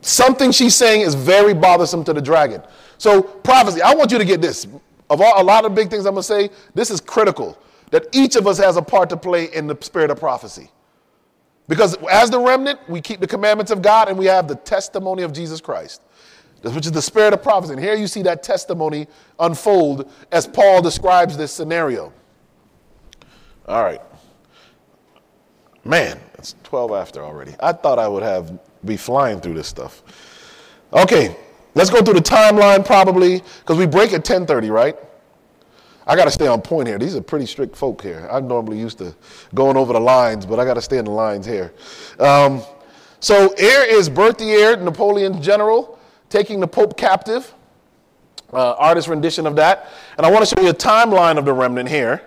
Something she's saying is very bothersome to the dragon. So, prophecy, I want you to get this. Of all, a lot of big things I'm going to say, this is critical that each of us has a part to play in the spirit of prophecy. Because as the remnant, we keep the commandments of God and we have the testimony of Jesus Christ, which is the spirit of prophecy. And here you see that testimony unfold as Paul describes this scenario. All right. Man, it's 12 after already. I thought I would have be flying through this stuff. Okay, let's go through the timeline probably because we break at 10:30, right? I got to stay on point here. These are pretty strict folk here. I'm normally used to going over the lines, but I got to stay in the lines here. Um, so here is Berthier, Napoleon's general, taking the Pope captive. Uh, artist rendition of that. And I want to show you a timeline of the remnant here.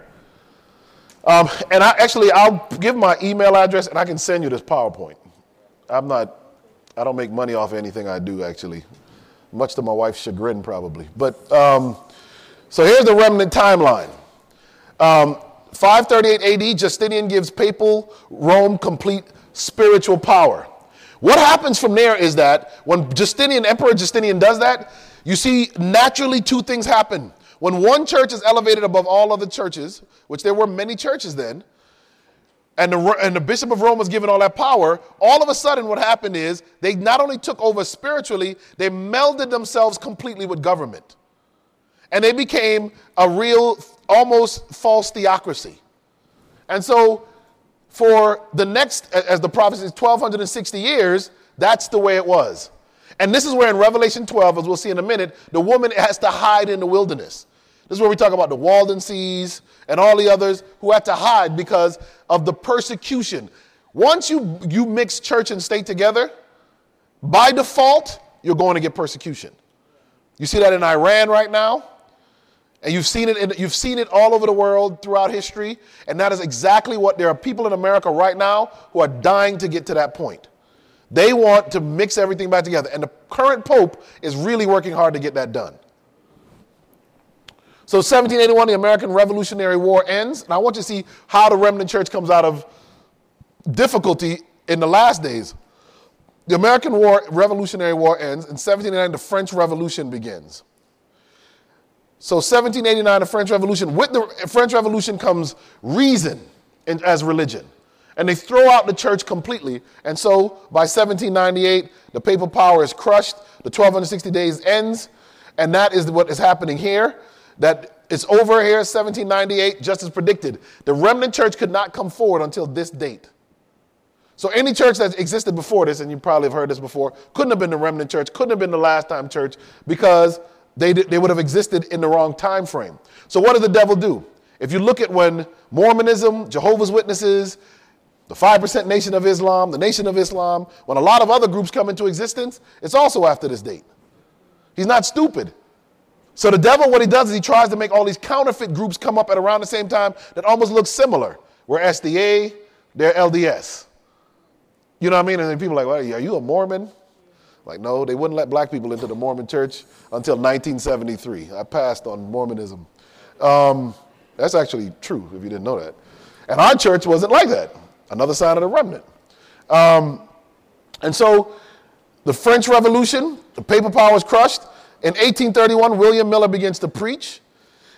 Um, and I actually, I'll give my email address and I can send you this PowerPoint. I'm not I don't make money off anything I do, actually, much to my wife's chagrin, probably. But um, so here's the remnant timeline. Um, 538 AD, Justinian gives papal Rome complete spiritual power. What happens from there is that when Justinian, Emperor Justinian does that, you see naturally two things happen. When one church is elevated above all other churches, which there were many churches then, and the, and the bishop of Rome was given all that power, all of a sudden what happened is they not only took over spiritually, they melded themselves completely with government. And they became a real, almost false theocracy. And so for the next, as the prophecy is 1260 years, that's the way it was. And this is where in Revelation 12, as we'll see in a minute, the woman has to hide in the wilderness. This is where we talk about the Waldenses and all the others who had to hide because of the persecution. Once you, you mix church and state together, by default, you're going to get persecution. You see that in Iran right now, and you've seen it. In, you've seen it all over the world throughout history, and that is exactly what there are people in America right now who are dying to get to that point. They want to mix everything back together, and the current pope is really working hard to get that done. So 1781, the American Revolutionary War ends, and I want you to see how the remnant church comes out of difficulty in the last days. The American War, Revolutionary War ends. In 1789, the French Revolution begins. So 1789, the French Revolution. With the French Revolution comes reason in, as religion. And they throw out the church completely. And so by 1798, the papal power is crushed. The 1260 days ends. And that is what is happening here that it's over here, 1798, just as predicted. The remnant church could not come forward until this date. So any church that existed before this, and you probably have heard this before, couldn't have been the remnant church, couldn't have been the last time church, because they, they would have existed in the wrong time frame. So what does the devil do? If you look at when Mormonism, Jehovah's Witnesses, the 5% Nation of Islam, the Nation of Islam, when a lot of other groups come into existence, it's also after this date. He's not stupid. So the devil, what he does is he tries to make all these counterfeit groups come up at around the same time that almost look similar. We're SDA, they're LDS. You know what I mean? And then people are like, well, are you a Mormon? Like, no, they wouldn't let black people into the Mormon church until 1973. I passed on Mormonism. Um, that's actually true, if you didn't know that. And our church wasn't like that. Another sign of the remnant. Um, and so the French Revolution, the papal power was crushed. In 1831, William Miller begins to preach.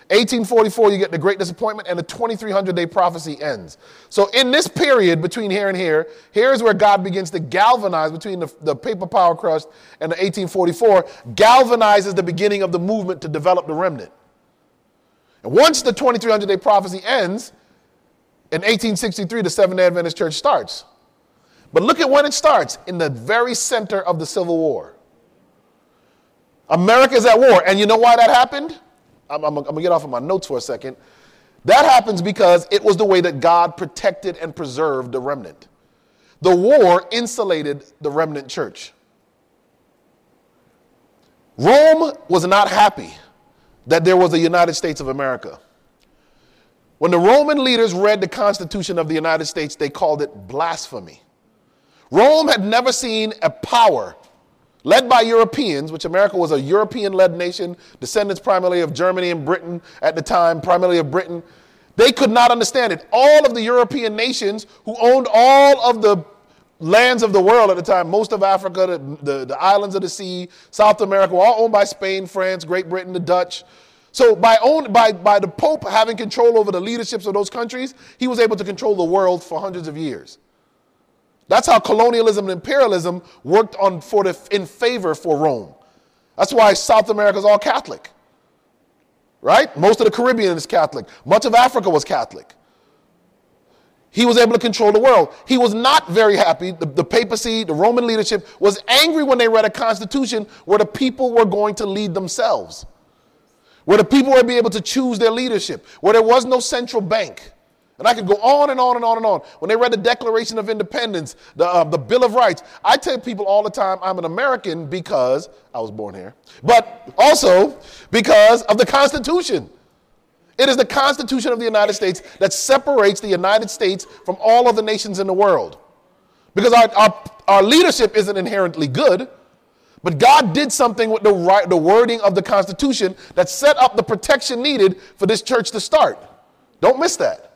1844, you get the Great Disappointment, and the 2300 day prophecy ends. So, in this period between here and here, here's where God begins to galvanize between the, the paper power crust and the 1844, galvanizes the beginning of the movement to develop the remnant. And once the 2300 day prophecy ends, in 1863, the Seventh day Adventist Church starts. But look at when it starts in the very center of the Civil War. America is at war. And you know why that happened? I'm, I'm, I'm going to get off of my notes for a second. That happens because it was the way that God protected and preserved the remnant. The war insulated the remnant church. Rome was not happy that there was a United States of America. When the Roman leaders read the Constitution of the United States, they called it blasphemy. Rome had never seen a power led by Europeans, which America was a European led nation, descendants primarily of Germany and Britain at the time, primarily of Britain. They could not understand it. All of the European nations who owned all of the lands of the world at the time, most of Africa, the, the, the islands of the sea, South America, were all owned by Spain, France, Great Britain, the Dutch. So by, own, by, by the Pope having control over the leaderships of those countries, he was able to control the world for hundreds of years. That's how colonialism and imperialism worked on for the, in favor for Rome. That's why South America is all Catholic. Right? Most of the Caribbean is Catholic. Much of Africa was Catholic. He was able to control the world. He was not very happy. The, the, papacy, the Roman leadership, was angry when they read a constitution where the people were going to lead themselves, where the people would be able to choose their leadership, where there was no central bank. And I could go on and on and on and on. When they read the Declaration of Independence, the, uh, the Bill of Rights, I tell people all the time I'm an American because I was born here, but also because of the Constitution. It is the Constitution of the United States that separates the United States from all other nations in the world. Because our, our, our leadership isn't inherently good, but God did something with the, right, the wording of the Constitution that set up the protection needed for this church to start. Don't miss that.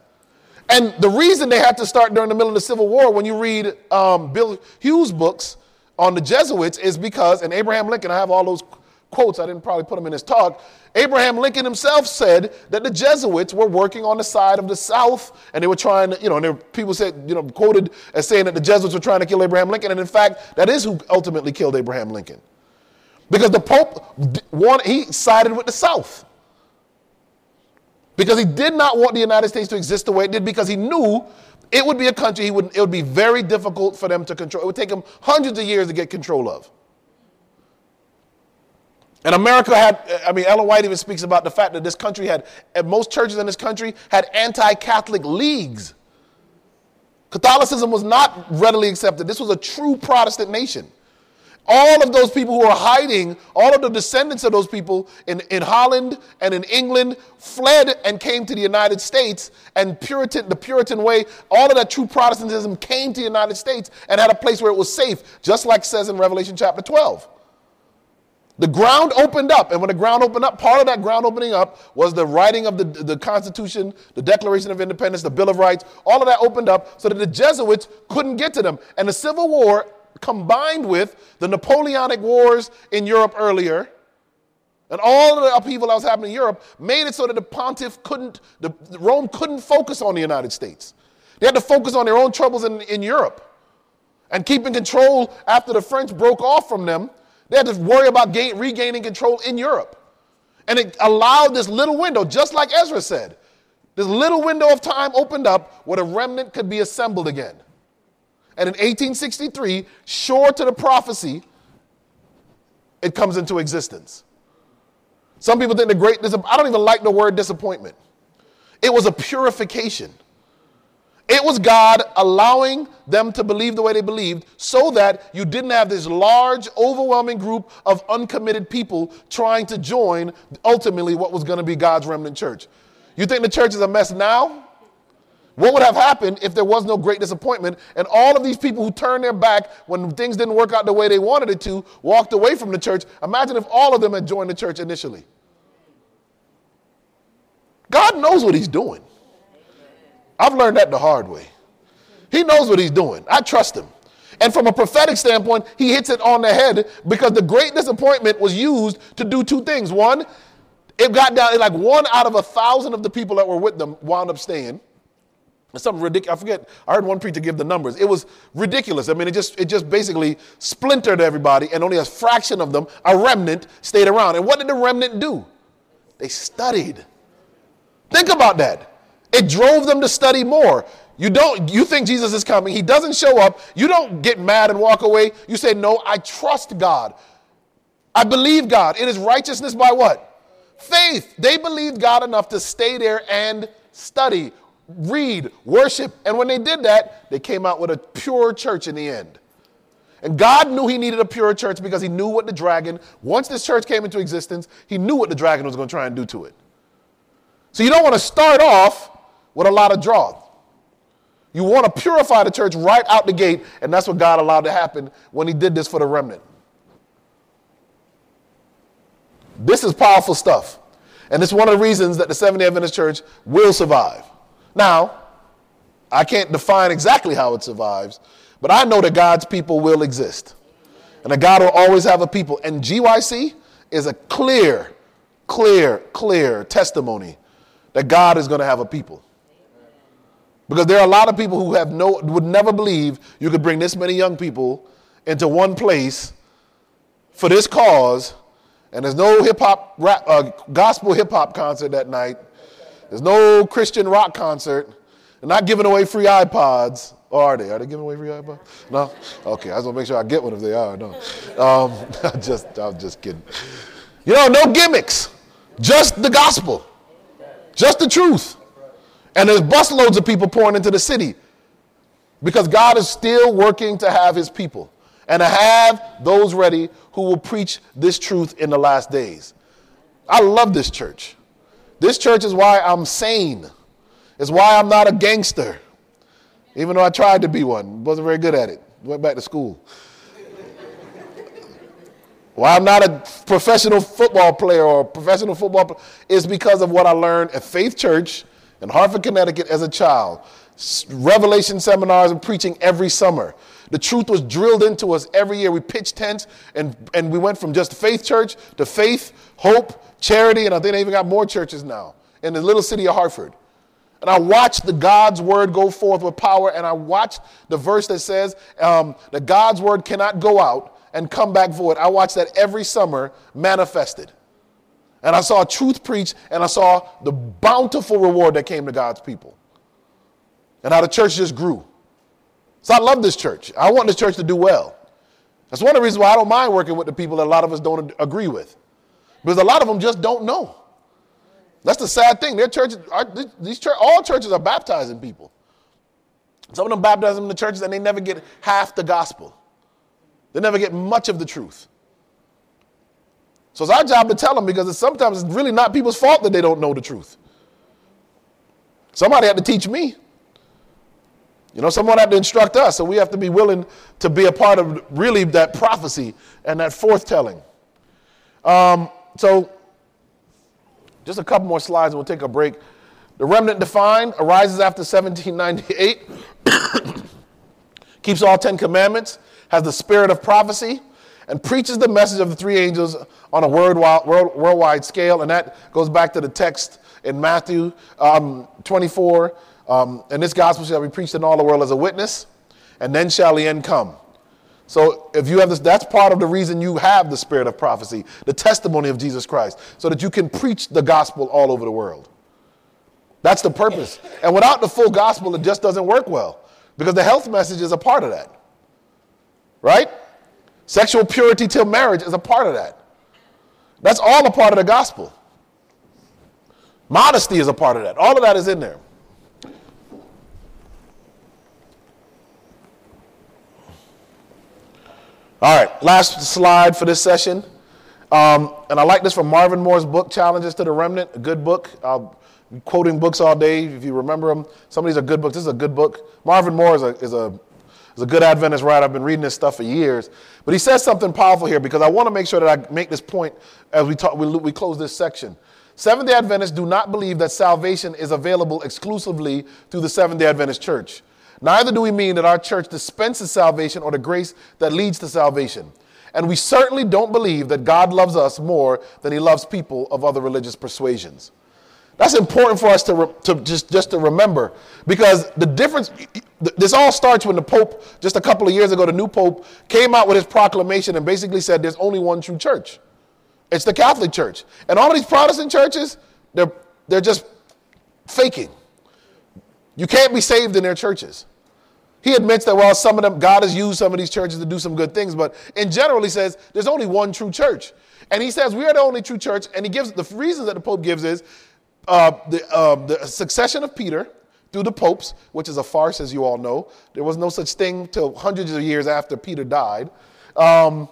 And the reason they had to start during the middle of the Civil War, when you read um, Bill Hughes' books on the Jesuits, is because, and Abraham Lincoln, I have all those quotes, I didn't probably put them in his talk. Abraham Lincoln himself said that the Jesuits were working on the side of the South, and they were trying to, you know, and there, people said, you know, quoted as saying that the Jesuits were trying to kill Abraham Lincoln, and in fact, that is who ultimately killed Abraham Lincoln. Because the Pope, wanted, he sided with the South because he did not want the United States to exist the way it did because he knew it would be a country he would, it would be very difficult for them to control. It would take them hundreds of years to get control of. And America had, I mean, Ellen White even speaks about the fact that this country had, most churches in this country had anti Catholic leagues. Catholicism was not readily accepted. This was a true Protestant nation. All of those people who are hiding, all of the descendants of those people in, in Holland and in England fled and came to the United States. And Puritan, the Puritan way, all of that true Protestantism came to the United States and had a place where it was safe, just like says in Revelation chapter 12. The ground opened up, and when the ground opened up, part of that ground opening up was the writing of the, the Constitution, the Declaration of Independence, the Bill of Rights. All of that opened up so that the Jesuits couldn't get to them. And the Civil War combined with the Napoleonic Wars in Europe earlier, and all of the upheaval that was happening in Europe made it so that the pontiff couldn't, the, Rome couldn't focus on the United States. They had to focus on their own troubles in, in Europe. And keeping control after the French broke off from them, they had to worry about gain, regaining control in Europe. And it allowed this little window, just like Ezra said, this little window of time opened up where the remnant could be assembled again. And in 1863, sure to the prophecy, it comes into existence. Some people think the great, I don't even like the word disappointment. It was a purification. It was God allowing them to believe the way they believed so that you didn't have this large, overwhelming group of uncommitted people trying to join ultimately what was going to be God's remnant church. You think the church is a mess now? What would have happened if there was no great disappointment and all of these people who turned their back when things didn't work out the way they wanted it to walked away from the church? Imagine if all of them had joined the church initially. God knows what He's doing. I've learned that the hard way. He knows what he's doing. I trust him. And from a prophetic standpoint, he hits it on the head because the great disappointment was used to do two things. One, it got down, like one out of a thousand of the people that were with them wound up staying. Something ridiculous. I forget. I heard one preacher give the numbers. It was ridiculous. I mean, it just it just basically splintered everybody, and only a fraction of them, a remnant, stayed around. And what did the remnant do? They studied. Think about that. It drove them to study more. You don't you think Jesus is coming. He doesn't show up. You don't get mad and walk away. You say, "No, I trust God. I believe God. It is righteousness by what? Faith. They believed God enough to stay there and study read, worship. And when they did that, they came out with a pure church in the end. And God knew he needed a pure church because he knew what the dragon, once this church came into existence, he knew what the dragon was going to try and do to it. So you don't want to start off with a lot of draw. You want to purify the church right out the gate, and that's what God allowed to happen when he did this for the remnant. This is powerful stuff. And it's one of the reasons that the Seventh day Adventist Church will survive. Now, I can't define exactly how it survives, but I know that God's people will exist. And that God will always have a people. And GYC is a clear, clear, clear testimony that God is going to have a people. Because there are a lot of people who have no would never believe you could bring this many young people into one place for this cause, and there's no hip hop, uh, gospel hip hop concert that night, there's no Christian rock concert. They're not giving away free iPods. Or are they? Are they giving away free iPods? No? Okay, I just want to make sure I get one if they are. No. Um, just, I'm just kidding. You know, no gimmicks. Just the gospel. Just the truth. And there's busloads of people pouring into the city because God is still working to have his people and to have those ready who will preach this truth in the last days. I love this church. This church is why I'm sane. It's why I'm not a gangster. Even though I tried to be one, wasn't very good at it. Went back to school. why I'm not a professional football player or professional football player is because of what I learned at Faith Church in Hartford, Connecticut as a child. Revelation seminars and preaching every summer. The truth was drilled into us every year. We pitched tents and, and we went from just faith church to faith, hope, charity, and I think they even got more churches now in the little city of Hartford. And I watched the God's word go forth with power, and I watched the verse that says um, that God's word cannot go out and come back void. I watched that every summer manifested. And I saw truth preached, and I saw the bountiful reward that came to God's people. And how the church just grew. So I love this church. I want this church to do well. That's one of the reasons why I don't mind working with the people that a lot of us don't agree with. Because a lot of them just don't know. That's the sad thing. Their churches, these church, all churches are baptizing people. Some of them baptize them in the churches and they never get half the gospel. They never get much of the truth. So it's our job to tell them because it's sometimes it's really not people's fault that they don't know the truth. Somebody had to teach me. You know, someone had to instruct us, so we have to be willing to be a part of really that prophecy and that forthtelling. Um, so, just a couple more slides and we'll take a break. The remnant defined arises after 1798, keeps all 10 commandments, has the spirit of prophecy, and preaches the message of the three angels on a worldwide, worldwide scale. And that goes back to the text in Matthew um, 24. Um, and this gospel shall be preached in all the world as a witness, and then shall the end come. So if you have this, that's part of the reason you have the spirit of prophecy, the testimony of Jesus Christ, so that you can preach the gospel all over the world. That's the purpose. And without the full gospel, it just doesn't work well because the health message is a part of that. Right? Sexual purity till marriage is a part of that. That's all a part of the gospel. Modesty is a part of that. All of that is in there. All right, last slide for this session. Um, and I like this from Marvin Moore's book, Challenges to the Remnant, a good book. I'll be quoting books all day if you remember them. Some of these are good books. This is a good book. Marvin Moore is a, is a, is a good Adventist writer. I've been reading this stuff for years. But he says something powerful here because I want to make sure that I make this point as we, talk, we, we close this section. Seventh day Adventists do not believe that salvation is available exclusively through the Seventh day Adventist church. Neither do we mean that our church dispenses salvation or the grace that leads to salvation. And we certainly don't believe that God loves us more than he loves people of other religious persuasions. That's important for us to, re- to just, just to remember because the difference, this all starts when the Pope, just a couple of years ago, the new Pope came out with his proclamation and basically said there's only one true church. It's the Catholic Church. And all of these Protestant churches, they're, they're just faking. You can't be saved in their churches. He admits that while some of them, God has used some of these churches to do some good things, but in general, he says there's only one true church. And he says we are the only true church. And he gives the reasons that the Pope gives is uh, the, uh, the succession of Peter through the popes, which is a farce, as you all know. There was no such thing till hundreds of years after Peter died. Um,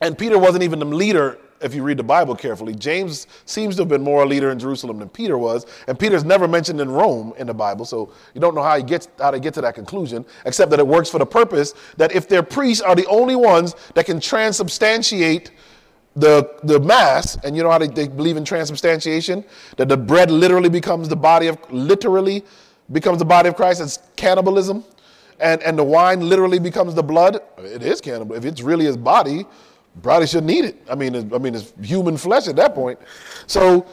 and Peter wasn't even the leader if you read the Bible carefully. James seems to have been more a leader in Jerusalem than Peter was, and Peter's never mentioned in Rome in the Bible, so you don't know how he gets how to get to that conclusion, except that it works for the purpose that if their priests are the only ones that can transubstantiate the, the mass, and you know how they, they believe in transubstantiation, that the bread literally becomes the body of, literally becomes the body of Christ, it's cannibalism, and, and the wine literally becomes the blood. It is cannibal. If it's really his body, probably shouldn't eat it. I mean, I mean, it's human flesh at that point. So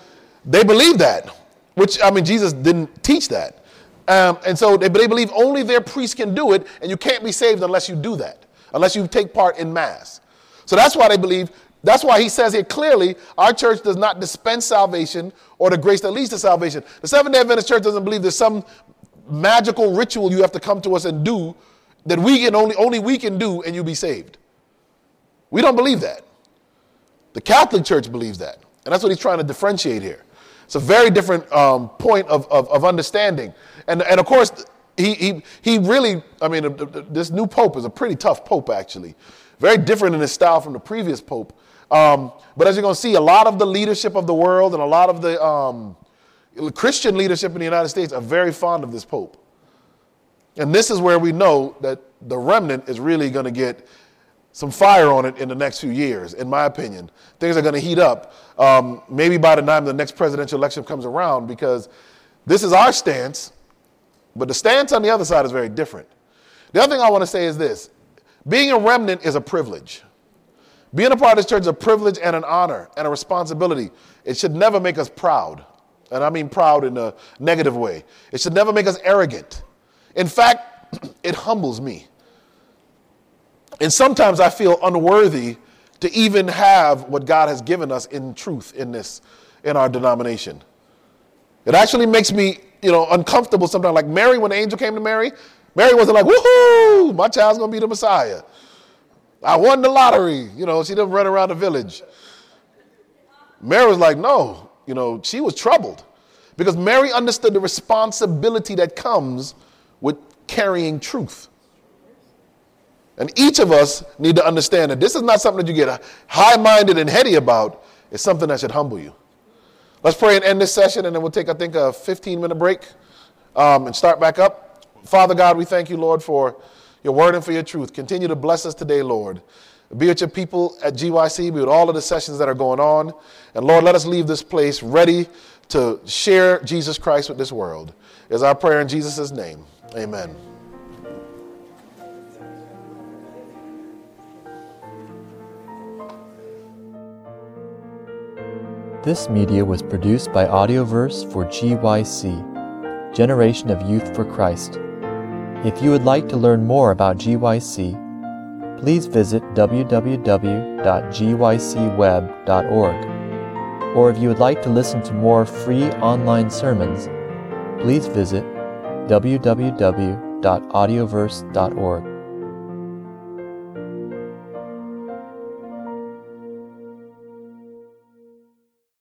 they believe that, which, I mean, Jesus didn't teach that. Um, and so they, they believe only their priest can do it, and you can't be saved unless you do that, unless you take part in Mass. So that's why they believe that's why he says here clearly our church does not dispense salvation or the grace that leads to salvation. The Seventh day Adventist church doesn't believe there's some magical ritual you have to come to us and do that we can only, only we can do and you'll be saved. We don't believe that. The Catholic Church believes that. And that's what he's trying to differentiate here. It's a very different um, point of, of, of, understanding. And, and of course, he, he, he really, I mean, this new pope is a pretty tough pope, actually. Very different in his style from the previous pope. Um, but as you're going to see, a lot of the leadership of the world and a lot of the um, Christian leadership in the United States are very fond of this pope. And this is where we know that the remnant is really going to get some fire on it in the next few years, in my opinion. Things are going to heat up, um, maybe by the time the next presidential election comes around, because this is our stance, but the stance on the other side is very different. The other thing I want to say is this being a remnant is a privilege. Being a part of this church is a privilege and an honor and a responsibility. It should never make us proud. And I mean proud in a negative way. It should never make us arrogant. In fact, it humbles me. And sometimes I feel unworthy to even have what God has given us in truth in this, in our denomination. It actually makes me, you know, uncomfortable sometimes. Like Mary, when the angel came to Mary, Mary wasn't like, woohoo, my child's gonna be the Messiah. I won the lottery. You know, she didn't run around the village. Mary was like, no, you know, she was troubled because Mary understood the responsibility that comes with carrying truth. And each of us need to understand that this is not something that you get high minded and heady about, it's something that should humble you. Let's pray and end this session, and then we'll take, I think, a 15 minute break um, and start back up. Father God, we thank you, Lord, for your word and for your truth. Continue to bless us today, Lord. Be with your people at GYC, be with all of the sessions that are going on. And Lord, let us leave this place ready to share Jesus Christ with this world. Is our prayer in Jesus' name. Amen. This media was produced by Audioverse for GYC, Generation of Youth for Christ. If you would like to learn more about GYC, please visit www.gycweb.org. Or if you would like to listen to more free online sermons, please visit www.audioverse.org.